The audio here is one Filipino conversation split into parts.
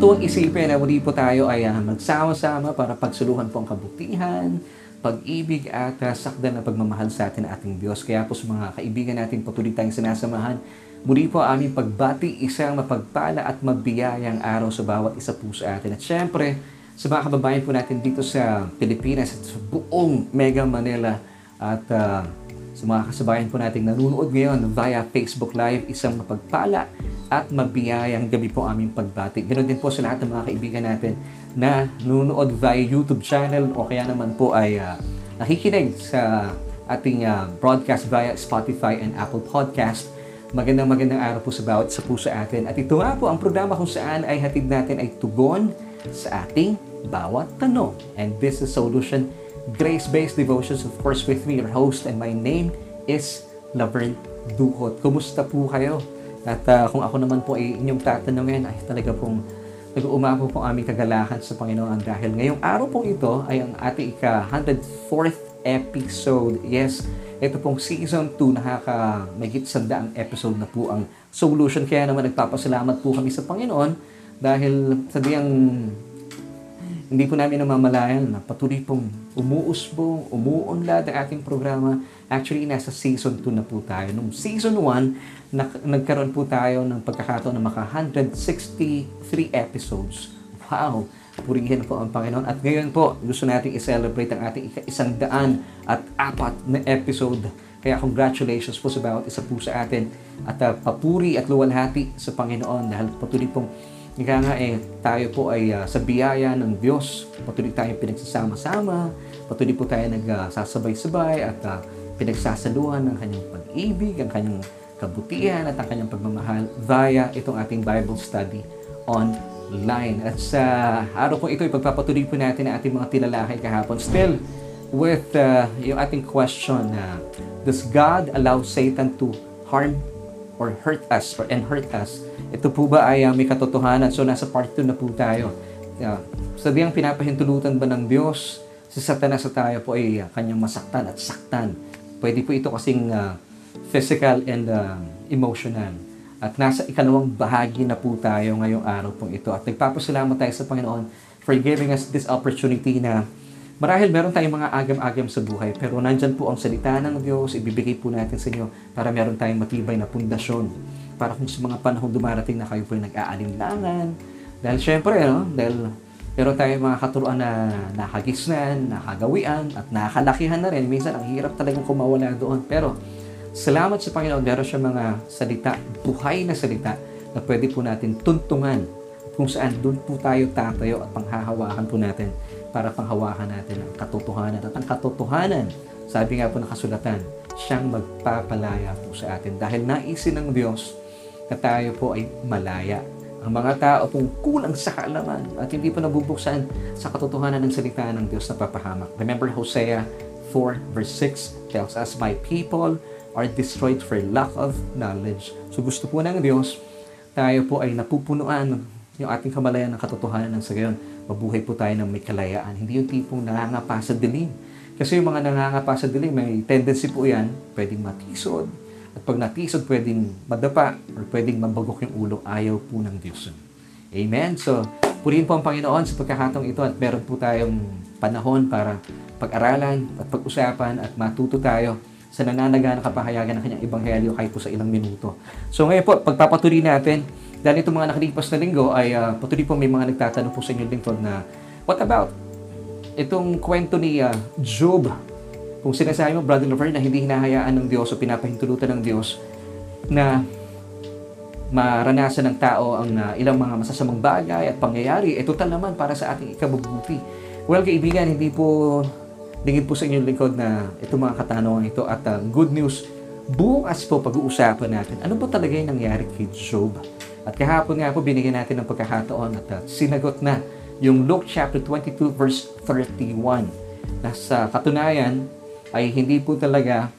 Nakakatuwang isipin na muli po tayo ay uh, magsama-sama para pagsuluhan po ang kabutihan, pag-ibig at uh, sakdan na pagmamahal sa atin ating Diyos. Kaya po sa mga kaibigan natin patuloy tayong sinasamahan, muli po aming pagbati isang mapagpala at mabiyayang araw sa bawat isa po sa atin. At syempre, sa mga kababayan po natin dito sa Pilipinas at sa buong Mega Manila at uh, sa mga kasabayan po nating nanonood ngayon via Facebook Live, isang mapagpala at mabiyayang gabi po aming pagbati. Ganoon din po sa lahat ng mga kaibigan natin na nunood via YouTube channel o kaya naman po ay uh, nakikinig sa ating uh, broadcast via Spotify and Apple Podcast. Magandang magandang araw po sa bawat sa puso atin. At ito nga po ang programa kung saan ay hatid natin ay tugon sa ating bawat tanong. And this is Solution Grace-Based Devotions, of course, with me, your host, and my name is Laverne Duhot. Kumusta po kayo? At uh, kung ako naman po ay inyong tatanungin, ay talaga pong nag-uumako po aming kagalakan sa Panginoon dahil ngayong araw pong ito ay ang ating ika-104th episode. Yes, ito pong season 2, nakaka magit sandaang episode na po ang solution. Kaya naman nagpapasalamat po kami sa Panginoon dahil sabiang hindi po namin namamalayan na patuloy pong umuusbong, umuunlad ang ating programa. Actually, nasa season 2 na po tayo. Nung season 1, nak- nagkaroon po tayo ng pagkakataon na maka 163 episodes. Wow! Purihin po ang Panginoon. At ngayon po, gusto natin i-celebrate ang ating isang daan at apat na episode. Kaya congratulations po sa bawat isa po sa atin. At uh, papuri at luwalhati sa Panginoon dahil patuloy pong ika nga eh, tayo po ay uh, sa biyaya ng Diyos. Patuloy tayong pinagsasama-sama. Patuloy po tayo nagsasabay-sabay at uh, pinagsasaluhan ng kanyang pag-ibig, ang kanyang kabutihan at ang kanyang pagmamahal via itong ating Bible study online. At sa araw po ito, ipagpapatuloy po natin ang ating mga tilalakay kahapon. Still, with uh, yung ating question na, uh, Does God allow Satan to harm or hurt us or and hurt us? Ito po ba ay uh, may katotohanan? So, nasa part 2 na po tayo. Uh, sabiang pinapahintulutan ba ng Diyos si Satanas sa tayo po ay uh, kanyang masaktan at saktan? Pwede po ito kasing uh, physical and uh, emotional. At nasa ikalawang bahagi na po tayo ngayong araw pong ito. At nagpapasalamat tayo sa Panginoon for giving us this opportunity na marahil meron tayong mga agam-agam sa buhay, pero nandyan po ang salita ng Diyos, ibibigay po natin sa inyo para meron tayong matibay na pundasyon. Para kung sa mga panahon dumarating na kayo po ay nag-aalinlangan. Dahil syempre, no? dahil meron tayong mga katuruan na nakagisnan, nakagawian, at nakalakihan na rin. Minsan, ang hirap talagang kumawala doon. Pero, Salamat sa Panginoon, meron siya mga salita, buhay na salita na pwede po natin tuntungan kung saan doon po tayo tatayo at panghahawakan po natin para panghawakan natin ang katotohanan. At ang katotohanan, sabi nga po ng kasulatan, siyang magpapalaya po sa atin. Dahil naisin ng Diyos na tayo po ay malaya. Ang mga tao pong kulang sa kaalaman at hindi po nabubuksan sa katotohanan ng salita ng Diyos na papahamak. Remember Hosea 4 verse 6 tells us, My people are destroyed for lack of knowledge. So gusto po ng Diyos, tayo po ay napupunuan yung ating kamalayan ng katotohanan ng sa gayon. Mabuhay po tayo ng may kalayaan. Hindi yung tipong nangangapa sa dilim. Kasi yung mga nangangapa sa dilim, may tendency po yan, pwedeng matisod. At pag natisod, pwedeng madapa or pwedeng mabagok yung ulo. Ayaw po ng Diyos. Amen? So, purihin po ang Panginoon sa pagkakataong ito at meron po tayong panahon para pag-aralan at pag-usapan at matuto tayo sa nananaga ng kapahayagan ng kanyang ebanghelyo kahit po sa ilang minuto. So ngayon po, pagpapatuloy natin, dahil itong mga nakalipas na linggo ay uh, patuloy po may mga nagtatanong po sa inyong lingkod na what about itong kwento ni uh, Job? Kung sinasabi mo, Brother Lover, na hindi hinahayaan ng Diyos o pinapahintulutan ng Diyos na maranasan ng tao ang uh, ilang mga masasamang bagay at pangyayari, eh total naman para sa ating ikabubuti. Well, kaibigan, hindi po Lingid po sa inyong lingkod na itong mga katanungan ito at uh, good news, bukas po pag-uusapan natin ano ba talaga yung nangyari kay Job. At kahapon nga po binigyan natin ng pagkakataon at uh, sinagot na yung Luke chapter 22 verse 31 na sa katunayan ay hindi po talaga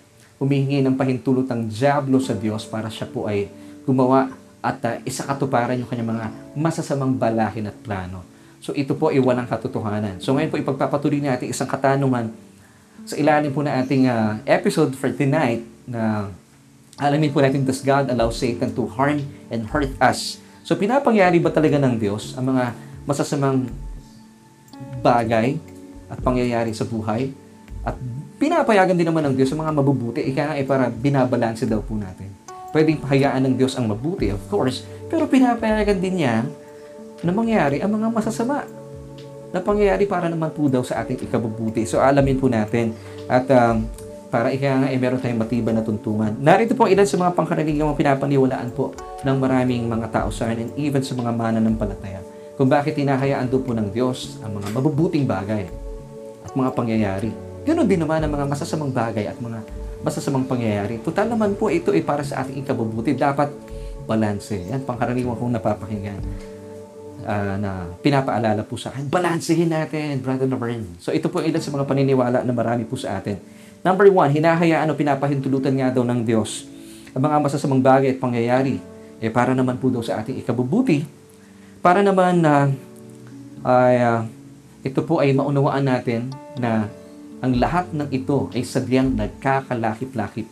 humihingi ng pahintulot ang Diablo sa Diyos para siya po ay gumawa at uh, isakatuparan yung kanyang mga masasamang balahin at plano. So ito po ay walang katotohanan. So ngayon po ipagpapatuloy natin isang katanungan sa ilalim po na ating uh, episode for tonight na alamin po natin, does God allow Satan to harm and hurt us? So pinapangyari ba talaga ng Diyos ang mga masasamang bagay at pangyayari sa buhay? At pinapayagan din naman ng Diyos ang mga mabubuti, ika nga eh, para binabalanse daw po natin. Pwedeng pahayaan ng Diyos ang mabuti, of course, pero pinapayagan din niya na mangyari ang mga masasama na pangyayari para naman po daw sa ating ikabubuti. So alamin po natin at um, para ika nga eh, meron tayong matibay na tuntungan. Narito po ilan sa mga pangkaraniwang pinapaniwalaan po ng maraming mga tao sa and even sa mga mananampalataya kung bakit tinahayaan doon po ng Diyos ang mga mabubuting bagay at mga pangyayari. Ganon din naman ang mga masasamang bagay at mga masasamang pangyayari. Total naman po ito ay para sa ating ikabubuti. Dapat balanse. Yan, pangkaraniwan kong napapakinggan uh, na pinapaalala po sa akin. Balansehin natin, Brother Laverne. So ito po ilan sa mga paniniwala na marami po sa atin Number one, hinahayaan o pinapahintulutan nga daw ng Diyos ang mga masasamang bagay at pangyayari eh para naman po daw sa ating ikabubuti, para naman na uh, uh, ito po ay maunawaan natin na ang lahat ng ito ay sadyang nagkakalakip-lakip.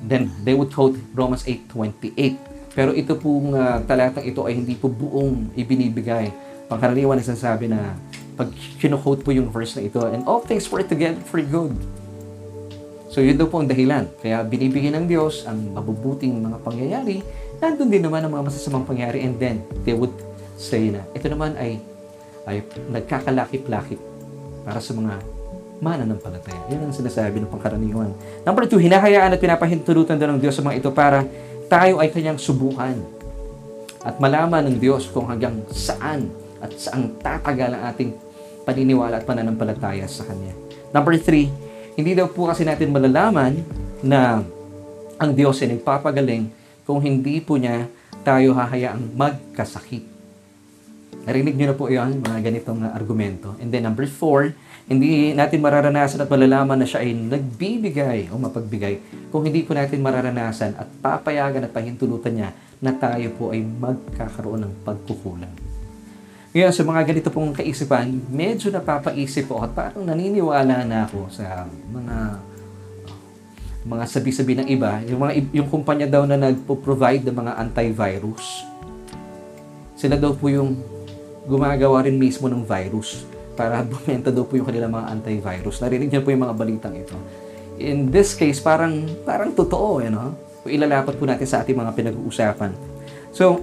Then, they would quote Romans 8.28. Pero ito pong uh, talatang ito ay hindi po buong ibinibigay. Pangkaraniwan na sabi na pag kino-quote po yung verse na ito, and all things work together for good. So yun daw po ang dahilan. Kaya binibigyan ng Diyos ang mabubuting mga pangyayari, nandun din naman ang mga masasamang pangyayari, and then they would say na, ito naman ay, ay nagkakalakip-lakip para sa mga mananampalataya. Yan ang sinasabi ng pangkaraniwan. Number two, hinahayaan at pinapahintulutan daw ng Diyos sa mga ito para tayo ay kanyang subukan at malaman ng Diyos kung hanggang saan at saang tatagal ang ating paniniwala at pananampalataya sa Kanya. Number three, hindi daw po kasi natin malalaman na ang Diyos ay nagpapagaling kung hindi po niya tayo hahayaang magkasakit. Narinig niyo na po yon mga ganitong uh, argumento. And then number four, hindi natin mararanasan at malalaman na siya ay nagbibigay o mapagbigay kung hindi po natin mararanasan at papayagan at pahintulutan niya na tayo po ay magkakaroon ng pagkukulang. Ngayon, sa mga ganito pong kaisipan, medyo napapaisip po at parang naniniwala na ako sa mga mga sabi-sabi ng iba, yung mga yung kumpanya daw na nagpo-provide ng mga antivirus. Sila daw po yung gumagawa rin mismo ng virus para bumenta daw po yung kanilang mga antivirus. Narinig niyo po yung mga balitang ito. In this case, parang parang totoo, you know? Ilalapat po natin sa ating mga pinag-uusapan. So,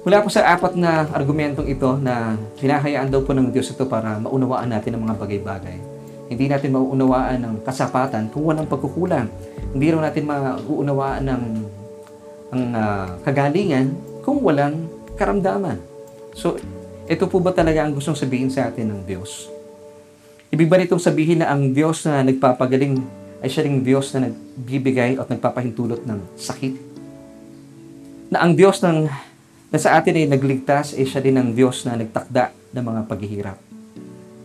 Mula po sa apat na argumentong ito na hinahayaan daw po ng Diyos ito para maunawaan natin ang mga bagay-bagay. Hindi natin mauunawaan ng kasapatan kung walang pagkukulang. Hindi rin natin mauunawaan ng ang uh, kagalingan kung walang karamdaman. So, ito po ba talaga ang gustong sabihin sa atin ng Diyos? Ibig ba nitong sabihin na ang Diyos na nagpapagaling ay siya ring Diyos na nagbibigay at nagpapahintulot ng sakit? Na ang Diyos ng na sa atin ay nagligtas, ay siya din ang Diyos na nagtakda ng mga paghihirap.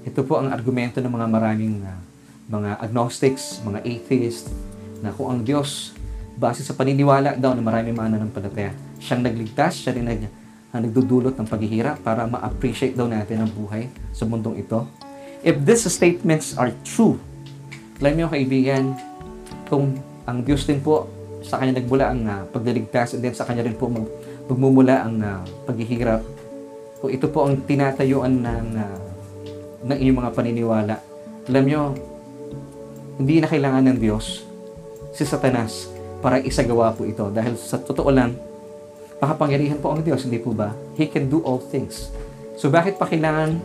Ito po ang argumento ng mga maraming uh, mga agnostics, mga atheists, na kung ang Diyos, base sa paniniwala daw ng maraming mga nananampalataya, siyang nagligtas, siya rin nag, uh, nagdudulot ng paghihirap para ma-appreciate daw natin ang buhay sa mundong ito. If these statements are true, alam niyo kaibigan, kung ang Diyos din po sa kanya nagmula ang uh, pagdaligtas and then sa kanya rin po mag, magmumula ang uh, paghihirap. Kung ito po ang tinatayuan ng, uh, ng inyong mga paniniwala, alam nyo, hindi na kailangan ng Diyos si Satanas para isagawa po ito. Dahil sa totoo lang, makapangyarihan po ang Diyos, hindi po ba? He can do all things. So bakit pa kailangan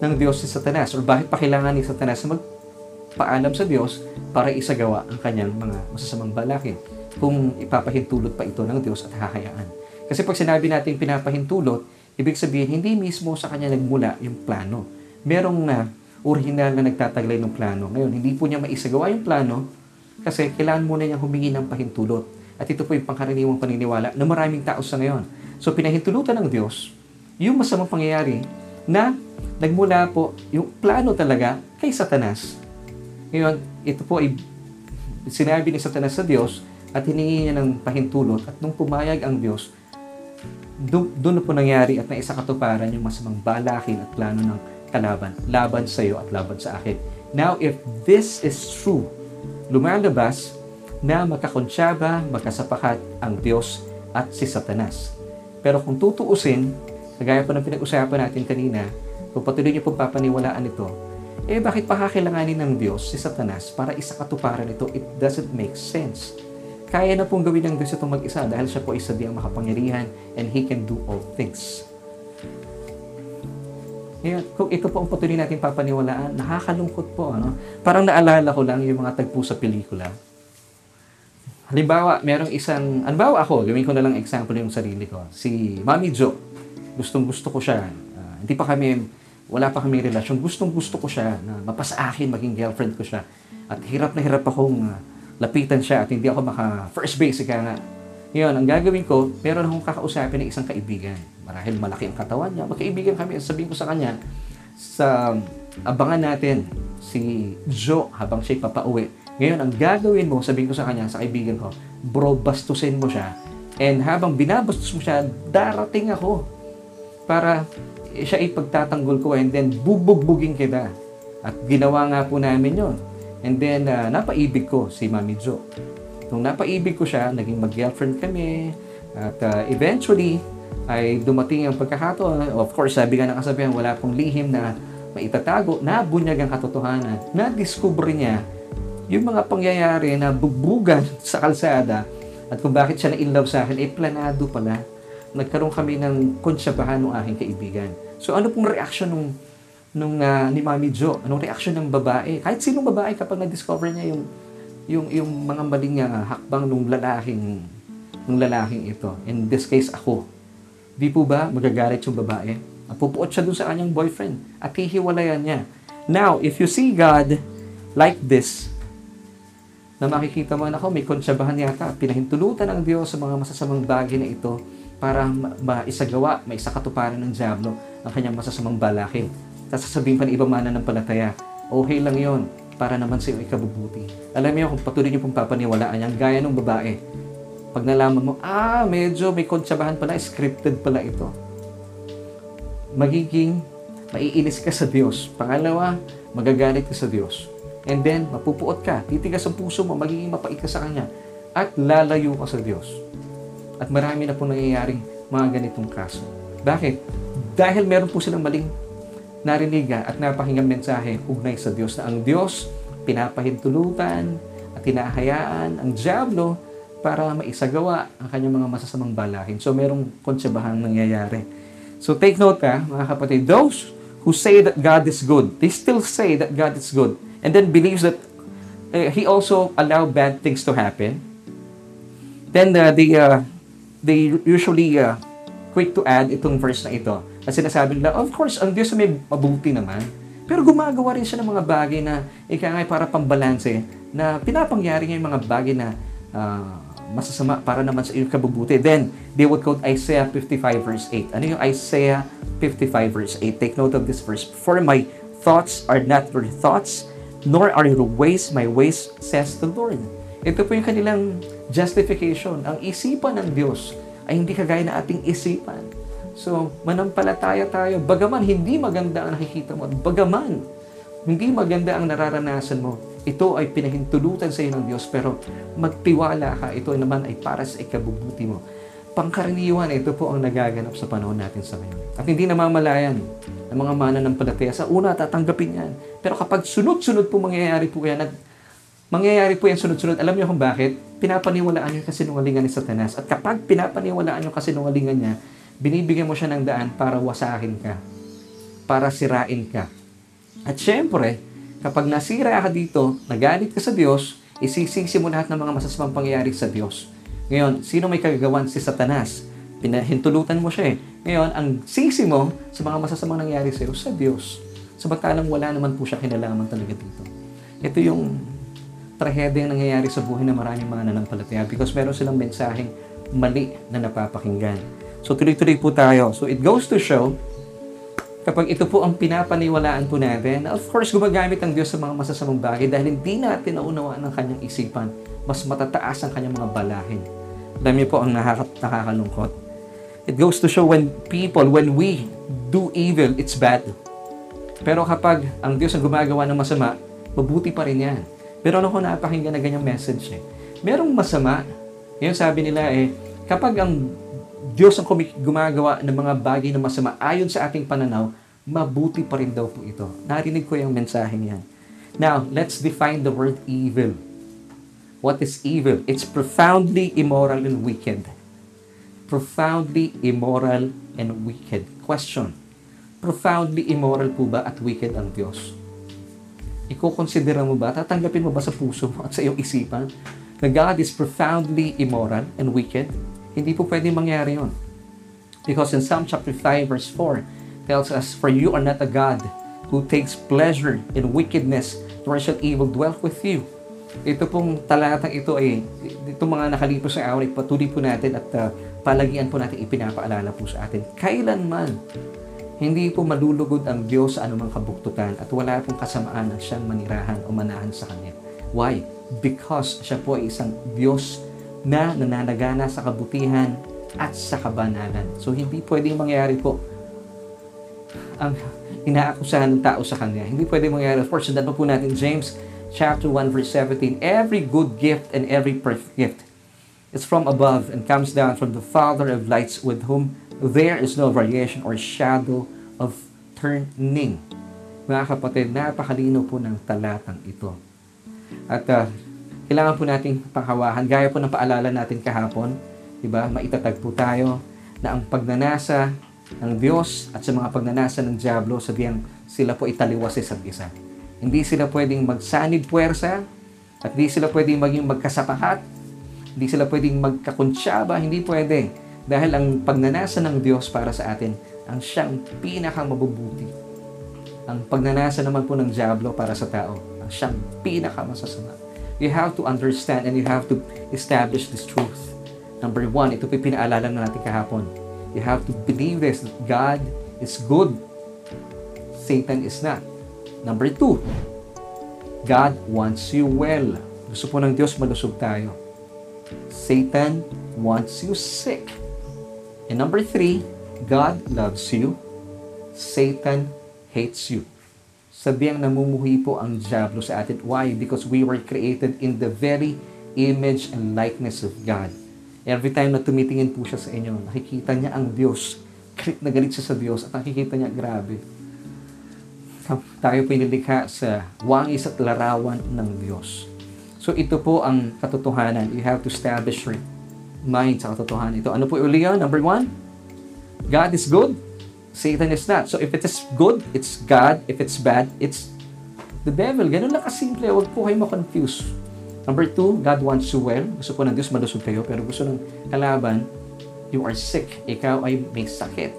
ng Diyos si Satanas? Or bakit pa kailangan ni Satanas magpaalam sa Diyos para isagawa ang kanyang mga masasamang balakin? Kung ipapahintulot pa ito ng Diyos at hahayaan. Kasi pag sinabi natin pinapahintulot, ibig sabihin hindi mismo sa kanya nagmula yung plano. Merong na original na nagtataglay ng plano. Ngayon, hindi po niya maisagawa yung plano kasi kailangan muna niya humingi ng pahintulot. At ito po yung pangkaraniwang paniniwala na maraming tao sa ngayon. So, pinahintulutan ng Diyos yung masamang pangyayari na nagmula po yung plano talaga kay Satanas. Ngayon, ito po ay sinabi ni Satanas sa Diyos at hiningi niya ng pahintulot at nung pumayag ang Diyos, doon po nangyari at naisa katuparan yung masamang balakin at plano ng kalaban, laban sa iyo at laban sa akin. Now, if this is true, lumalabas na magkakonsyaba, magkasapakat ang Diyos at si Satanas. Pero kung tutuusin, kagaya po ng pinag-usapan natin kanina, kung patuloy niyo pong papaniwalaan ito, eh bakit pa kakailanganin ng Diyos si Satanas para isakatuparan ito? It doesn't make sense. Kaya na pong gawin ng Diyos itong mag-isa dahil siya po ay sadyang makapangyarihan and He can do all things. Ngayon, kung ito po ang patuloy natin papaniwalaan, nakakalungkot po. Ano? Parang naalala ko lang yung mga tagpo sa pelikula. Halimbawa, merong isang, halimbawa ako, gawin ko na lang example yung sarili ko. Si Mami Jo, gustong gusto ko siya. Uh, hindi pa kami, wala pa kami relasyon. Gustong gusto ko siya na mapasa akin, maging girlfriend ko siya. At hirap na hirap akong uh, lapitan siya at hindi ako maka first base ka nga. Ngayon, ang gagawin ko, meron akong kakausapin ng isang kaibigan marahil malaki ang katawan niya, magkaibigan kami, sabihin ko sa kanya, sa abangan natin si Joe habang siya'y papauwi. Ngayon, ang gagawin mo, sabihin ko sa kanya, sa kaibigan ko, bro, bastusin mo siya. And habang binabastos mo siya, darating ako para siya ipagtatanggol ko and then bubugbugin kita. At ginawa nga po namin yon. And then, uh, napaibig ko si Mami Jo. Nung napaibig ko siya, naging mag-girlfriend kami. At uh, eventually, ay dumating ang pagkakataon. Of course, sabi nga ng kasabihan, wala pong lihim na maitatago, nabunyag ang katotohanan. Na-discover niya yung mga pangyayari na bugbugan sa kalsada at kung bakit siya na-inlove sa akin, eh planado pala. Nagkaroon kami ng konsyabahan ng aking kaibigan. So ano pong reaction nung, nung uh, ni Mami Jo? Anong reaction ng babae? Kahit sinong babae kapag na-discover niya yung, yung, yung mga maling uh, hakbang ng lalaking, ng lalaking ito. In this case, ako Di po ba magagalit yung babae? Pupuot siya dun sa kanyang boyfriend at hihiwalayan niya. Now, if you see God like this, na makikita mo na ako, may konsyabahan yata, pinahintulutan ng Diyos sa mga masasamang bagay na ito para maisagawa, maisakatuparan ng Diablo ang kanyang masasamang balakin. Tapos sasabihin pa ng ibang mana ng palataya, okay lang yon para naman sa iyo ikabubuti. Alam niyo kung patuloy niyo pong papaniwalaan yan, gaya ng babae, pag nalaman mo, ah, medyo may kontsabahan pala, scripted pala ito. Magiging maiinis ka sa Diyos. Pangalawa, magagalit ka sa Diyos. And then, mapupuot ka, titigas ang puso mo, magiging mapait ka sa Kanya. At lalayo ka sa Diyos. At marami na po nangyayaring mga ganitong kaso. Bakit? Dahil meron po silang maling narinigan at napahingang mensahe ugnay sa Diyos na ang Diyos pinapahintulutan at hinahayaan ang Diablo para maisagawa ang kanyang mga masasamang balahin. So, merong kontsebahang nangyayari. So, take note ka, mga kapatid, those who say that God is good, they still say that God is good, and then believes that uh, He also allow bad things to happen, then uh, they, uh, they usually uh, quick to add itong verse na ito. Kasi sinasabi nila, of course, ang Diyos may mabuti naman, pero gumagawa rin siya ng mga bagay na ikangay para pambalanse na pinapangyari niya yung mga bagay na uh, masasama para naman sa iyong kabubuti. Then, they would quote Isaiah 55 verse 8. Ano yung Isaiah 55 verse 8? Take note of this verse. For my thoughts are not your thoughts, nor are your ways my ways, says the Lord. Ito po yung kanilang justification. Ang isipan ng Diyos ay hindi kagaya na ating isipan. So, manampalataya tayo. Bagaman hindi maganda ang nakikita mo, bagaman hindi maganda ang nararanasan mo, ito ay pinahintulutan sa iyo ng Diyos, pero magtiwala ka, ito naman ay para sa ikabubuti mo. Pangkaraniwan, ito po ang nagaganap sa panahon natin sa ngayon. At hindi namamalayan ng mga mana ng palataya. Sa una, tatanggapin yan. Pero kapag sunod-sunod po mangyayari po yan, at mangyayari po yan sunod-sunod, alam niyo kung bakit? Pinapaniwalaan yung kasinungalingan ni Satanas. At kapag pinapaniwalaan yung kasinungalingan niya, binibigyan mo siya ng daan para wasakin ka, para sirain ka. At syempre, Kapag nasira ka dito, nagalit ka sa Diyos, isisisi mo lahat ng mga masasamang pangyayari sa Diyos. Ngayon, sino may kagagawan? Si Satanas. Pinahintulutan mo siya eh. Ngayon, ang sisi mo sa mga masasamang nangyari sa iyo, sa Diyos. Samantalang wala naman po siya kinalaman talaga dito. Ito yung trahedya yung nangyayari sa buhay ng maraming mga nanampalataya because meron silang mensaheng mali na napapakinggan. So tuloy-tuloy po tayo. So it goes to show kapag ito po ang pinapaniwalaan po natin, of course, gumagamit ang Diyos sa mga masasamang bagay dahil hindi natin naunawaan ang kanyang isipan. Mas matataas ang kanyang mga balahin. Niyo po ang nakaka- nakakalungkot. It goes to show when people, when we do evil, it's bad. Pero kapag ang Diyos ang gumagawa ng masama, mabuti pa rin yan. Pero ano ko napakinggan na ganyang message eh. Merong masama, yun sabi nila eh, kapag ang Diyos ang gumagawa ng mga bagay na masama ayon sa ating pananaw, mabuti pa rin daw po ito. Narinig ko yung mensaheng yan. Now, let's define the word evil. What is evil? It's profoundly immoral and wicked. Profoundly immoral and wicked. Question. Profoundly immoral po ba at wicked ang Diyos? Iko-considera mo ba, tatanggapin mo ba sa puso mo at sa iyong isipan na God is profoundly immoral and wicked? Hindi po pwedeng mangyari yon. Because in Psalm chapter 5 verse 4 tells us, For you are not a God who takes pleasure in wickedness, nor shall evil dwell with you. Ito pong talatang ito ay, ito mga nakalipos na araw, patuloy po natin at uh, palagian po natin ipinapaalala po sa atin. Kailanman, hindi po malulugod ang Diyos sa anumang kabuktutan at wala pong kasamaan na siyang manirahan o manahan sa Kanya. Why? Because siya po ay isang Diyos na nananagana sa kabutihan at sa kabanalan. So, hindi pwedeng mangyari po ang inaakusahan ng tao sa Kanya. Hindi pwedeng mangyari. Of course, sundan po natin James chapter 1 verse 17. Every good gift and every perfect gift is from above and comes down from the Father of lights with whom there is no variation or shadow of turning. Mga kapatid, napakalino po ng talatang ito. At uh, kailangan po nating panghawahan. Gaya po ng paalala natin kahapon, di ba? Maitatag po tayo na ang pagnanasa ng Diyos at sa mga pagnanasa ng Diablo, sabihan sila po italiwas sa isa't isa. Hindi sila pwedeng magsanib puwersa at hindi sila pwedeng maging magkasapahat. Hindi sila pwedeng magkakunsyaba. Hindi pwede. Dahil ang pagnanasa ng Diyos para sa atin, ang siyang pinakamabubuti. Ang pagnanasa naman po ng Diablo para sa tao, ang siyang pinakamasasama. You have to understand and you have to establish this truth. Number one, ito po pinaalala na natin kahapon. You have to believe this, that God is good. Satan is not. Number two, God wants you well. Gusto po ng Diyos malusog tayo. Satan wants you sick. And number three, God loves you. Satan hates you. Sabihang namumuhi po ang Diablo sa atin. Why? Because we were created in the very image and likeness of God. Every time na tumitingin po siya sa inyo, nakikita niya ang Diyos. Galit na galit siya sa Diyos at nakikita niya, grabe. Tayo pinilikha sa wangis at larawan ng Diyos. So ito po ang katotohanan. You have to establish your mind sa katotohanan ito. Ano po uli yun? Number one, God is good. Satan is not. So if it is good, it's God. If it's bad, it's the devil. Ganun lang kasimple. Huwag po kayo ma-confuse. Number two, God wants you well. Gusto po ng Diyos malusog kayo. Pero gusto ng kalaban, you are sick. Ikaw ay may sakit.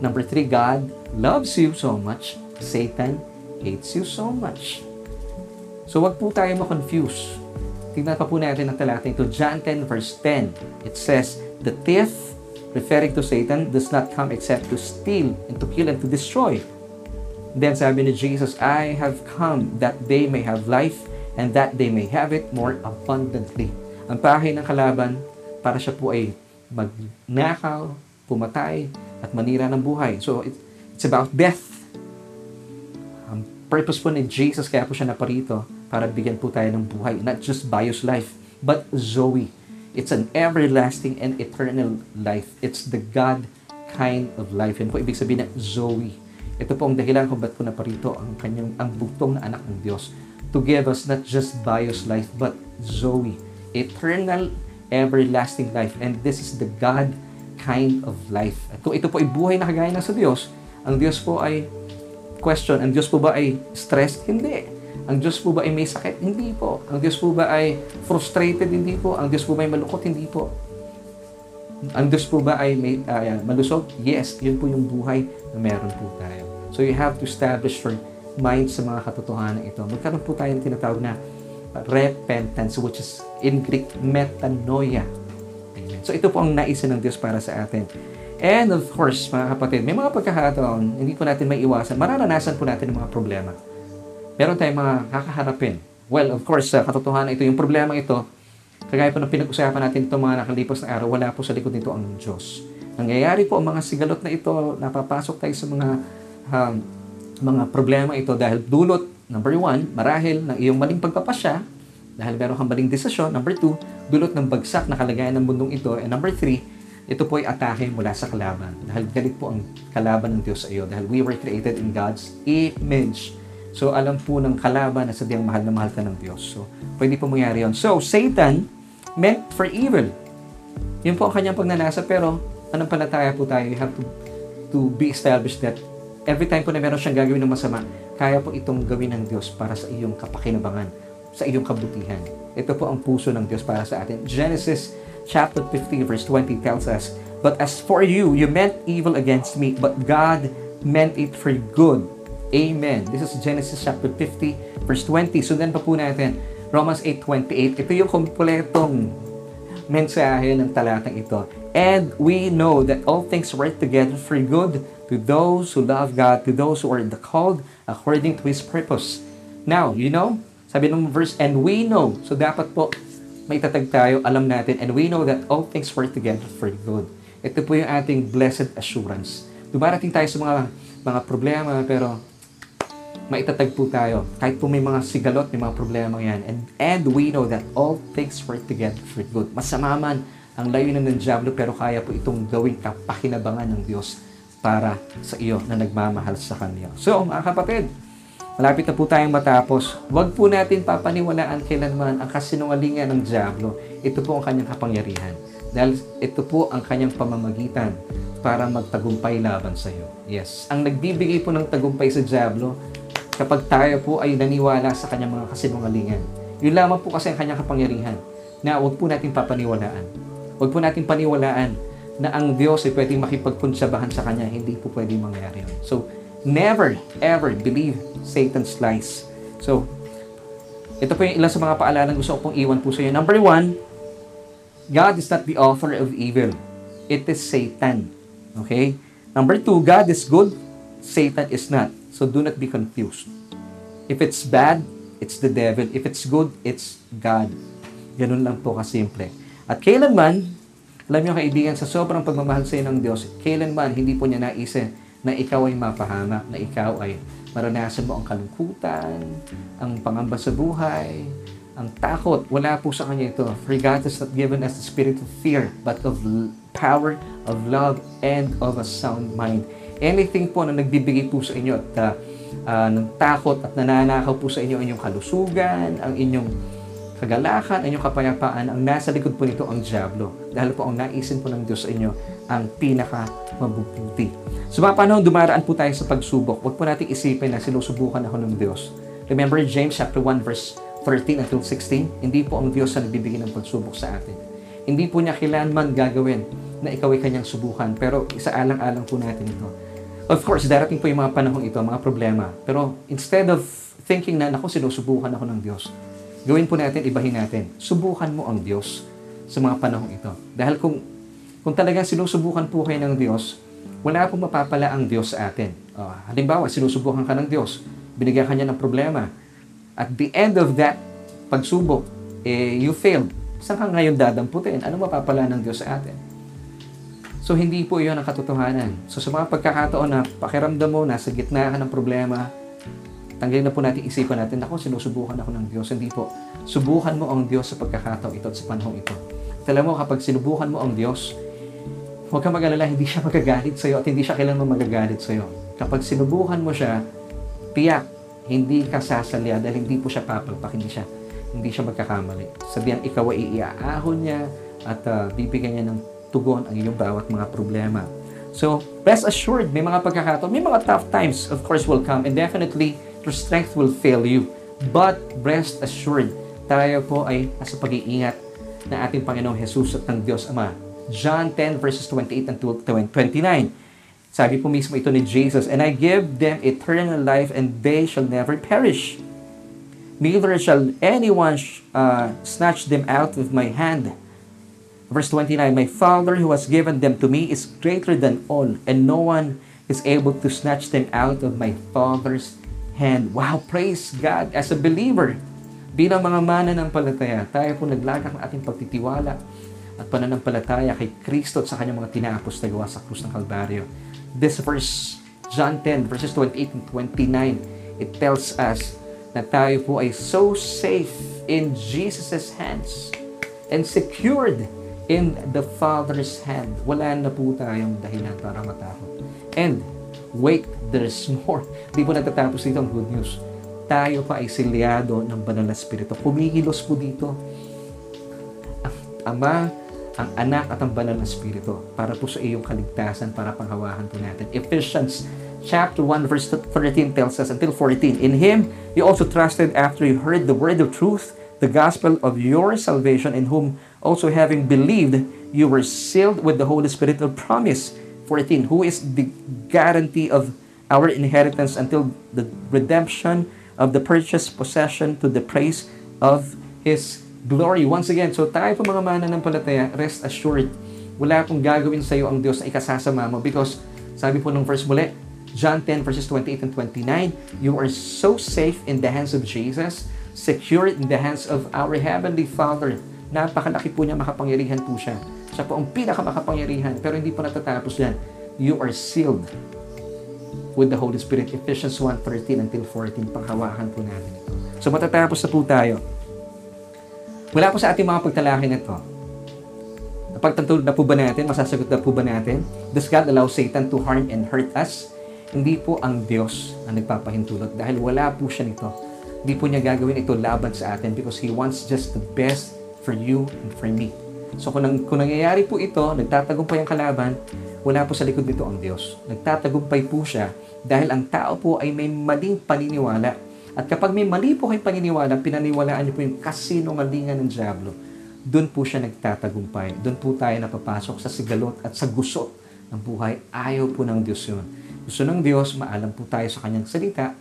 Number three, God loves you so much. Satan hates you so much. So wag po tayo ma-confuse. Tingnan pa po natin ang talata ito. John 10 verse 10. It says, The thief, referring to Satan, does not come except to steal and to kill and to destroy. Then sabi ni Jesus, I have come that they may have life and that they may have it more abundantly. Ang pahay ng kalaban para siya po ay magnakaw, pumatay, at manira ng buhay. So, it's about death. Purpose po ni Jesus, kaya po siya naparito, para bigyan po tayo ng buhay. Not just bios life, but Zoe. It's an everlasting and eternal life. It's the God kind of life. Yan po ibig sabihin ng Zoe. Ito po ang dahilan kung ba't po naparito ang kanyang ang bugtong na anak ng Diyos to give us not just bios life but Zoe, eternal everlasting life. And this is the God kind of life. At kung ito po ay buhay na kagaya na sa Diyos, ang Diyos po ay question, ang Diyos po ba ay stressed? Hindi. Ang Diyos po ba ay may sakit? Hindi po. Ang Diyos po ba ay frustrated? Hindi po. Ang Diyos po ba ay malukot? Hindi po. Ang Diyos po ba ay may, uh, malusog? Yes, yun po yung buhay na meron po tayo. So you have to establish your mind sa mga katotohanan ito. Magkaroon po tayo ng tinatawag na repentance, which is in Greek, metanoia. So ito po ang naisin ng Diyos para sa atin. And of course, mga kapatid, may mga pagkakataon, hindi po natin may iwasan, mararanasan po natin ng mga problema. Meron tayong mga kakaharapin. Well, of course, sa katotohanan ito, yung problema ito, kagaya po ng pinag-usapan natin itong mga nakalipos na araw, wala po sa likod nito ang Diyos. Nangyayari po ang mga sigalot na ito, napapasok tayo sa mga um, mga problema ito dahil dulot, number one, marahil ng iyong maling pagpapasya, dahil meron kang maling desisyon. Number two, dulot ng bagsak na kalagayan ng mundong ito. And number three, ito po ay atake mula sa kalaban. Dahil galit po ang kalaban ng Diyos sa iyo. Dahil we were created in God's image. So, alam po ng kalaban na sadyang mahal na mahal ka ng Diyos. So, pwede po mangyari yun. So, Satan meant for evil. Yun po ang kanyang pagnanasa. Pero, anong palataya po tayo? You have to, to be established that every time po na meron siyang gagawin ng masama, kaya po itong gawin ng Diyos para sa iyong kapakinabangan, sa iyong kabutihan. Ito po ang puso ng Diyos para sa atin. Genesis chapter 50 verse 20 tells us, But as for you, you meant evil against me, but God meant it for good. Amen. This is Genesis chapter 50 verse 20. Sundan pa po natin, Romans 8.28. Ito yung kompletong mensahe ng talatang ito. And we know that all things work together for good to those who love God, to those who are the called according to His purpose. Now, you know, sabi ng verse, and we know. So dapat po, may tatag tayo, alam natin, and we know that all things work together for good. Ito po yung ating blessed assurance. Dumarating tayo sa mga mga problema, pero maitatag po tayo. Kahit po may mga sigalot, may mga problema yan. And, and we know that all things work together for good. Masama man ang layunan ng Diablo, pero kaya po itong gawing kapakinabangan ng Diyos para sa iyo na nagmamahal sa Kanya. So, mga kapatid, Malapit na po tayong matapos. Huwag po natin papaniwalaan kailanman ang kasinungalingan ng Diablo. Ito po ang kanyang kapangyarihan. Dahil ito po ang kanyang pamamagitan para magtagumpay laban sa iyo. Yes. Ang nagbibigay po ng tagumpay sa Diablo, kapag tayo po ay naniwala sa kanyang mga kasinungalingan. Yun lamang po kasi ang kanyang kapangyarihan na huwag po natin papaniwalaan. Huwag po natin paniwalaan na ang Diyos ay pwedeng makipagkunsabahan sa Kanya. Hindi po pwedeng mangyari yun. So, Never, ever believe Satan's lies. So, ito po yung ilan sa mga paalala gusto ko pong iwan po sa inyo. Number one, God is not the author of evil. It is Satan. Okay? Number two, God is good. Satan is not. So do not be confused. If it's bad, it's the devil. If it's good, it's God. Ganun lang po kasimple. At kailanman, alam niyo kaibigan, sa sobrang pagmamahal sa inyo ng Diyos, kailanman hindi po niya naisip na ikaw ay mapahamak, na ikaw ay maranasan mo ang kalungkutan, ang pangamba sa buhay, ang takot. Wala po sa Kanya ito. For God has not given us the spirit of fear, but of power, of love, and of a sound mind. Anything po na nagbibigay po sa inyo at uh, uh, ng takot at nananakaw po sa inyo ang inyong kalusugan, ang inyong kagalakan, ang inyong kapayapaan, ang nasa likod po nito ang Diablo. Dahil po ang naisin po ng Diyos sa inyo ang pinaka mabubuti. So mga panahon, dumaraan po tayo sa pagsubok. Huwag po natin isipin na sinusubukan ako ng Diyos. Remember James chapter 1 verse 13 until 16? Hindi po ang Diyos na nagbibigay ng pagsubok sa atin. Hindi po niya kailanman gagawin na ikaw ay kanyang subukan. Pero isaalang-alang po natin ito. Of course, darating po yung mga panahon ito, mga problema. Pero instead of thinking na, naku, sinusubukan ako ng Diyos, gawin po natin, ibahin natin. Subukan mo ang Diyos sa mga panahong ito. Dahil kung, kung talagang sinusubukan po kayo ng Diyos, wala pong mapapala ang Diyos sa atin. Uh, halimbawa, sinusubukan ka ng Diyos, binigyan ka niya ng problema. At the end of that pagsubok, eh, you failed. Saan ka ngayon dadamputin? Ano mapapala ng Diyos sa atin? So, hindi po iyon ang katotohanan. So, sa mga pagkakataon na pakiramdam mo, nasa gitna ka ng problema, Tanggalin na po natin isipan natin, ako, sinusubukan ako ng Diyos. Hindi po. Subukan mo ang Diyos sa pagkakataon ito at sa panahong ito. At mo, kapag sinubukan mo ang Diyos, huwag kang mag-alala, hindi siya magagalit sa iyo at hindi siya kailanman magagalit sa iyo. Kapag sinubukan mo siya, tiyak, hindi ka sasalya dahil hindi po siya papalpak, hindi siya, hindi siya magkakamali. Sabihan, ikaw ay iaahon niya at uh, bibigyan niya ng tugon ang iyong bawat mga problema. So, rest assured, may mga pagkakataon, may mga tough times, of course, will come. And definitely, your strength will fail you. But rest assured, tayo po ay nasa pag-iingat ng ating Panginoong Jesus at ng Diyos Ama. John 10 verses 28 and 29. Sabi po mismo ito ni Jesus, And I give them eternal life and they shall never perish. Neither shall anyone uh, snatch them out of my hand. Verse 29, My Father who has given them to me is greater than all, and no one is able to snatch them out of my Father's hand. Wow, praise God. As a believer, bilang mga mana ng palataya, tayo po naglagak ng ating pagtitiwala at pananampalataya kay Kristo at sa kanyang mga tinapos na gawa sa krus ng Kalbaryo. This verse, John 10, verses 28 and 29, it tells us na tayo po ay so safe in Jesus' hands and secured in the Father's hand. Wala na po tayong dahilan para matakot. And, wait, there's more. Di po natatapos dito ang good news. Tayo pa ay silyado ng banal na spirito. Kumikilos po dito ang Ama, ang Anak at ang banal na spirito para po sa iyong kaligtasan, para panghawahan po natin. Ephesians chapter 1 verse 13 tells us until 14, In Him you also trusted after you heard the word of truth, the gospel of your salvation, in whom also having believed, you were sealed with the Holy Spirit of promise. 14, who is the guarantee of our inheritance until the redemption of the purchased possession to the praise of His glory. Once again, so tayo po mga mananampalataya, rest assured, wala pong gagawin sa iyo ang Diyos na ikasasama mo because sabi po nung verse muli, John 10 verses 28 and 29, you are so safe in the hands of Jesus, secure in the hands of our Heavenly Father. Napakalaki po niya, makapangyarihan po siya. Siya po ang pinakamakapangyarihan, pero hindi po natatapos yan. You are sealed with the Holy Spirit. Ephesians 1.13 until 14, panghawakan po natin ito. So matatapos na po tayo. Wala po sa ating mga pagtalaki na ito. Napagtanto na po ba natin? Masasagot na po ba natin? Does God allow Satan to harm and hurt us? Hindi po ang Diyos ang nagpapahintulot dahil wala po siya nito. Hindi po niya gagawin ito laban sa atin because He wants just the best for you and for me. So kung, nang, kung nangyayari po ito, nagtatagumpay ang kalaban, wala po sa likod nito ang Diyos. Nagtatagumpay po siya dahil ang tao po ay may maling paniniwala. At kapag may mali po kayong paniniwala, pinaniwalaan niyo po yung kasinungalingan ng Diablo, doon po siya nagtatagumpay. Doon po tayo napapasok sa sigalot at sa gusot ng buhay. Ayaw po ng Diyos yun. Gusto ng Diyos, maalam po tayo sa kanyang salita,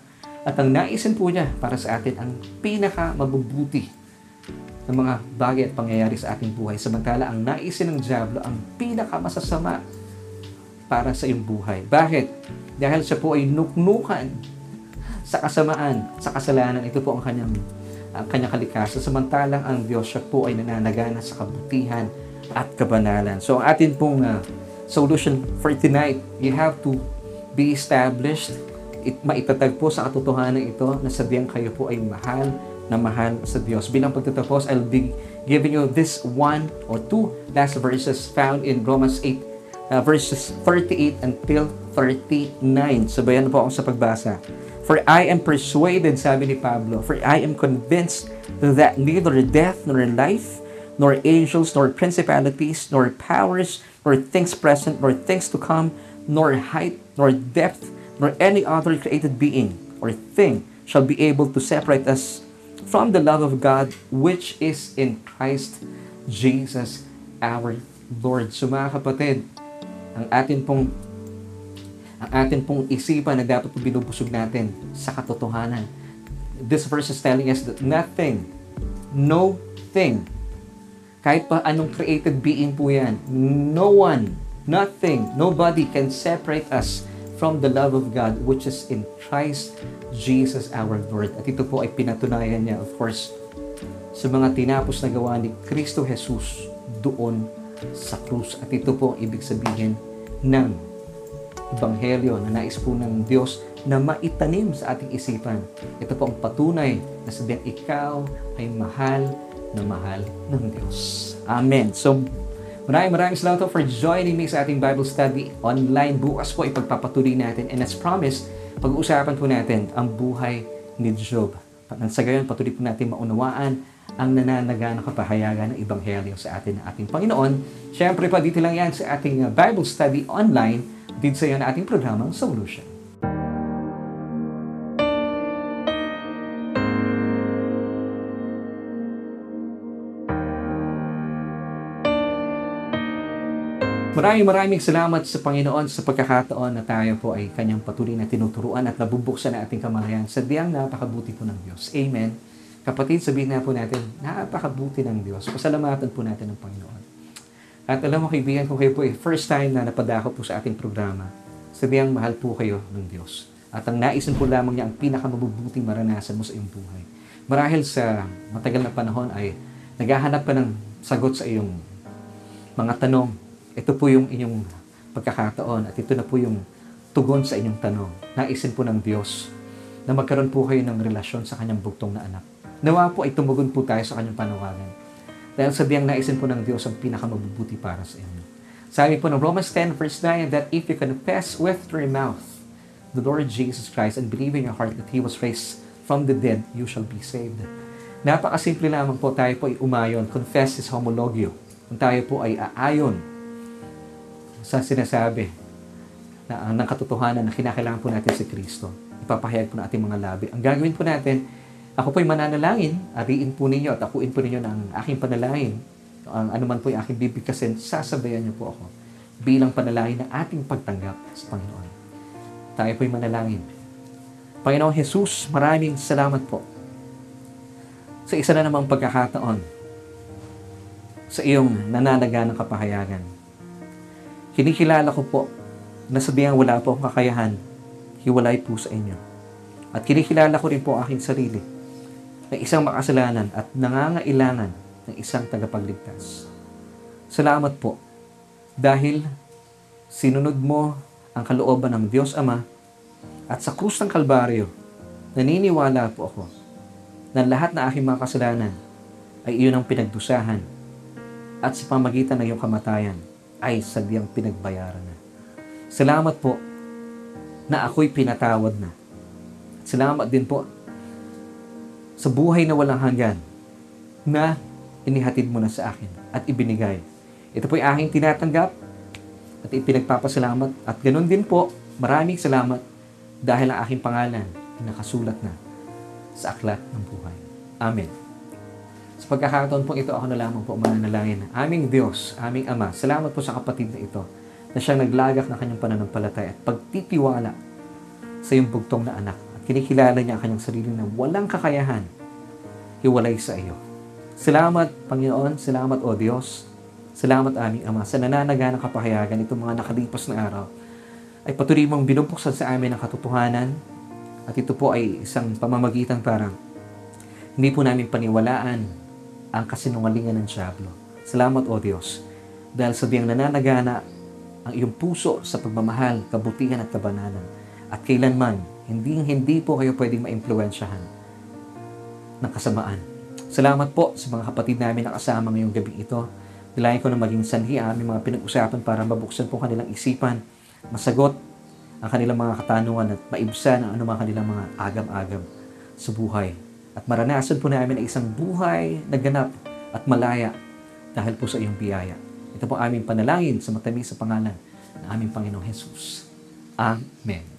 at ang naisin po niya para sa atin ang pinaka mabubuti ng mga bagay at pangyayari sa ating buhay. Samantala, ang naisin ng Diablo, ang pinaka masasama para sa iyong buhay. Bakit? Dahil siya po ay nuknukan sa kasamaan, sa kasalanan. Ito po ang kanyang, ang kanyang kalikasan. Samantalang ang Diyos siya po ay nananagana sa kabutihan at kabanalan. So, ang atin pong uh, solution for tonight, you have to be established. It, maitatag po sa katotohanan ito na sabihan kayo po ay mahal na mahal sa Diyos. Bilang pagtatapos, I'll be giving you this one or two last verses found in Romans 8 uh, verses 38 until 39. Sabayan po ako sa pagbasa. For I am persuaded, sabi ni Pablo, for I am convinced that neither death nor life, nor angels, nor principalities, nor powers, nor things present, nor things to come, nor height, nor depth, nor any other created being or thing shall be able to separate us from the love of God which is in Christ Jesus our Lord. So mga kapatid, ang atin pong ang atin pong isipan na dapat po binubusog natin sa katotohanan. This verse is telling us that nothing, no thing, kahit pa anong created being po yan, no one, nothing, nobody can separate us from the love of God which is in Christ Jesus our Lord. At ito po ay pinatunayan niya, of course, sa mga tinapos na gawa ni Kristo Jesus doon sa krus. At ito po ang ibig sabihin ng Ebanghelyo na nais po ng Diyos na maitanim sa ating isipan. Ito po ang patunay na sabihin, ikaw ay mahal na mahal ng Diyos. Amen. So, maraming maraming salamat for joining me sa ating Bible study online. Bukas po ipagpapatuloy natin. And as promised, pag-uusapan po natin ang buhay ni Job. Sa gayon, patuloy po natin maunawaan ang nananaga ng kapahayagan ng Ebanghelyo sa atin ng ating Panginoon. Siyempre pa, dito lang yan sa ating Bible study online dito sa iyo na ating programang Solution. Maraming maraming salamat sa Panginoon sa pagkakataon na tayo po ay kanyang patuloy na tinuturuan at nabubuksan na ating kamalayan sa diyang napakabuti po ng Diyos. Amen. Kapatid, sabihin na po natin, napakabuti ng Diyos. Pasalamatan po natin ng Panginoon. At alam mo kaibigan, kung kayo po first time na napadako po sa ating programa, sabihang mahal po kayo ng Diyos. At ang naisin po lamang niya ang pinakamabubuting maranasan mo sa iyong buhay. Marahil sa matagal na panahon ay naghahanap ka ng sagot sa iyong mga tanong. Ito po yung inyong pagkakataon at ito na po yung tugon sa inyong tanong. Naisin po ng Diyos na magkaroon po kayo ng relasyon sa kanyang bugtong na anak. Nawa po ay tumugon po tayo sa kanyang panawagan. Dahil sabiang naisin po ng Diyos ang pinakamabubuti para sa inyo. Sabi po ng Romans 10 verse 9 that if you confess with your mouth the Lord Jesus Christ and believe in your heart that He was raised from the dead, you shall be saved. Napakasimple lamang po tayo po ay umayon. Confess is homologio. Kung tayo po ay aayon sa sinasabi na ng katotohanan na kinakailangan po natin si Kristo. Ipapahayag po natin mga labi. Ang gagawin po natin, ako po'y mananalangin, ariin po ninyo at akuin po ninyo ng aking panalangin. Ang ano man po yung aking bibigkasin, sasabayan niyo po ako bilang panalangin ng ating pagtanggap sa Panginoon. Tayo po'y manalangin. Panginoong Jesus, maraming salamat po sa isa na namang pagkakataon sa iyong nananaga ng kapahayagan. Kinikilala ko po na sabihang wala po akong kakayahan, hiwalay po sa inyo. At kinikilala ko rin po aking sarili na isang makasalanan at nangangailangan ng isang tagapagligtas. Salamat po dahil sinunod mo ang kalooban ng Diyos Ama at sa krus ng Kalbaryo, naniniwala po ako na lahat na aking mga kasalanan ay iyon ang pinagdusahan at sa pamagitan ng iyong kamatayan ay sadyang pinagbayaran na. Salamat po na ako'y pinatawad na. Salamat din po sa buhay na walang hanggan na inihatid mo na sa akin at ibinigay. Ito po'y aking tinatanggap at ipinagpapasalamat at ganun din po, maraming salamat dahil ang aking pangalan nakasulat na sa aklat ng buhay. Amen. Sa pagkakataon po ito, ako na lamang po mananalangin. Aming Diyos, aming Ama, salamat po sa kapatid na ito na siyang naglagak ng kanyang pananampalataya at pagtitiwala sa iyong bugtong na anak. Kinikilala niya ang kanyang sarili na walang kakayahan hiwalay sa iyo. Salamat, Panginoon. Salamat, O Diyos. Salamat, aming Ama, sa nananaga ng kapahayagan itong mga nakalipas na araw ay patuloy mong binubuksan sa amin ang katotohanan at ito po ay isang pamamagitan para hindi po namin paniwalaan ang kasinungalingan ng Diablo. Salamat, O Diyos, dahil sa biyang nananagana ang iyong puso sa pagmamahal, kabutihan at kabanalan. At kailanman, hindi hindi po kayo pwedeng maimpluwensyahan ng kasamaan. Salamat po sa mga kapatid namin na kasama ngayong gabi ito. Nilayan ko na maging sanhi ang aming mga pinag-usapan para mabuksan po kanilang isipan, masagot ang kanilang mga katanungan at maibsan ang anumang kanilang mga agam-agam sa buhay. At maranasan po namin ang isang buhay na ganap at malaya dahil po sa iyong biyaya. Ito po aming panalangin sa matamis sa pangalan ng aming Panginoong Jesus. Amen.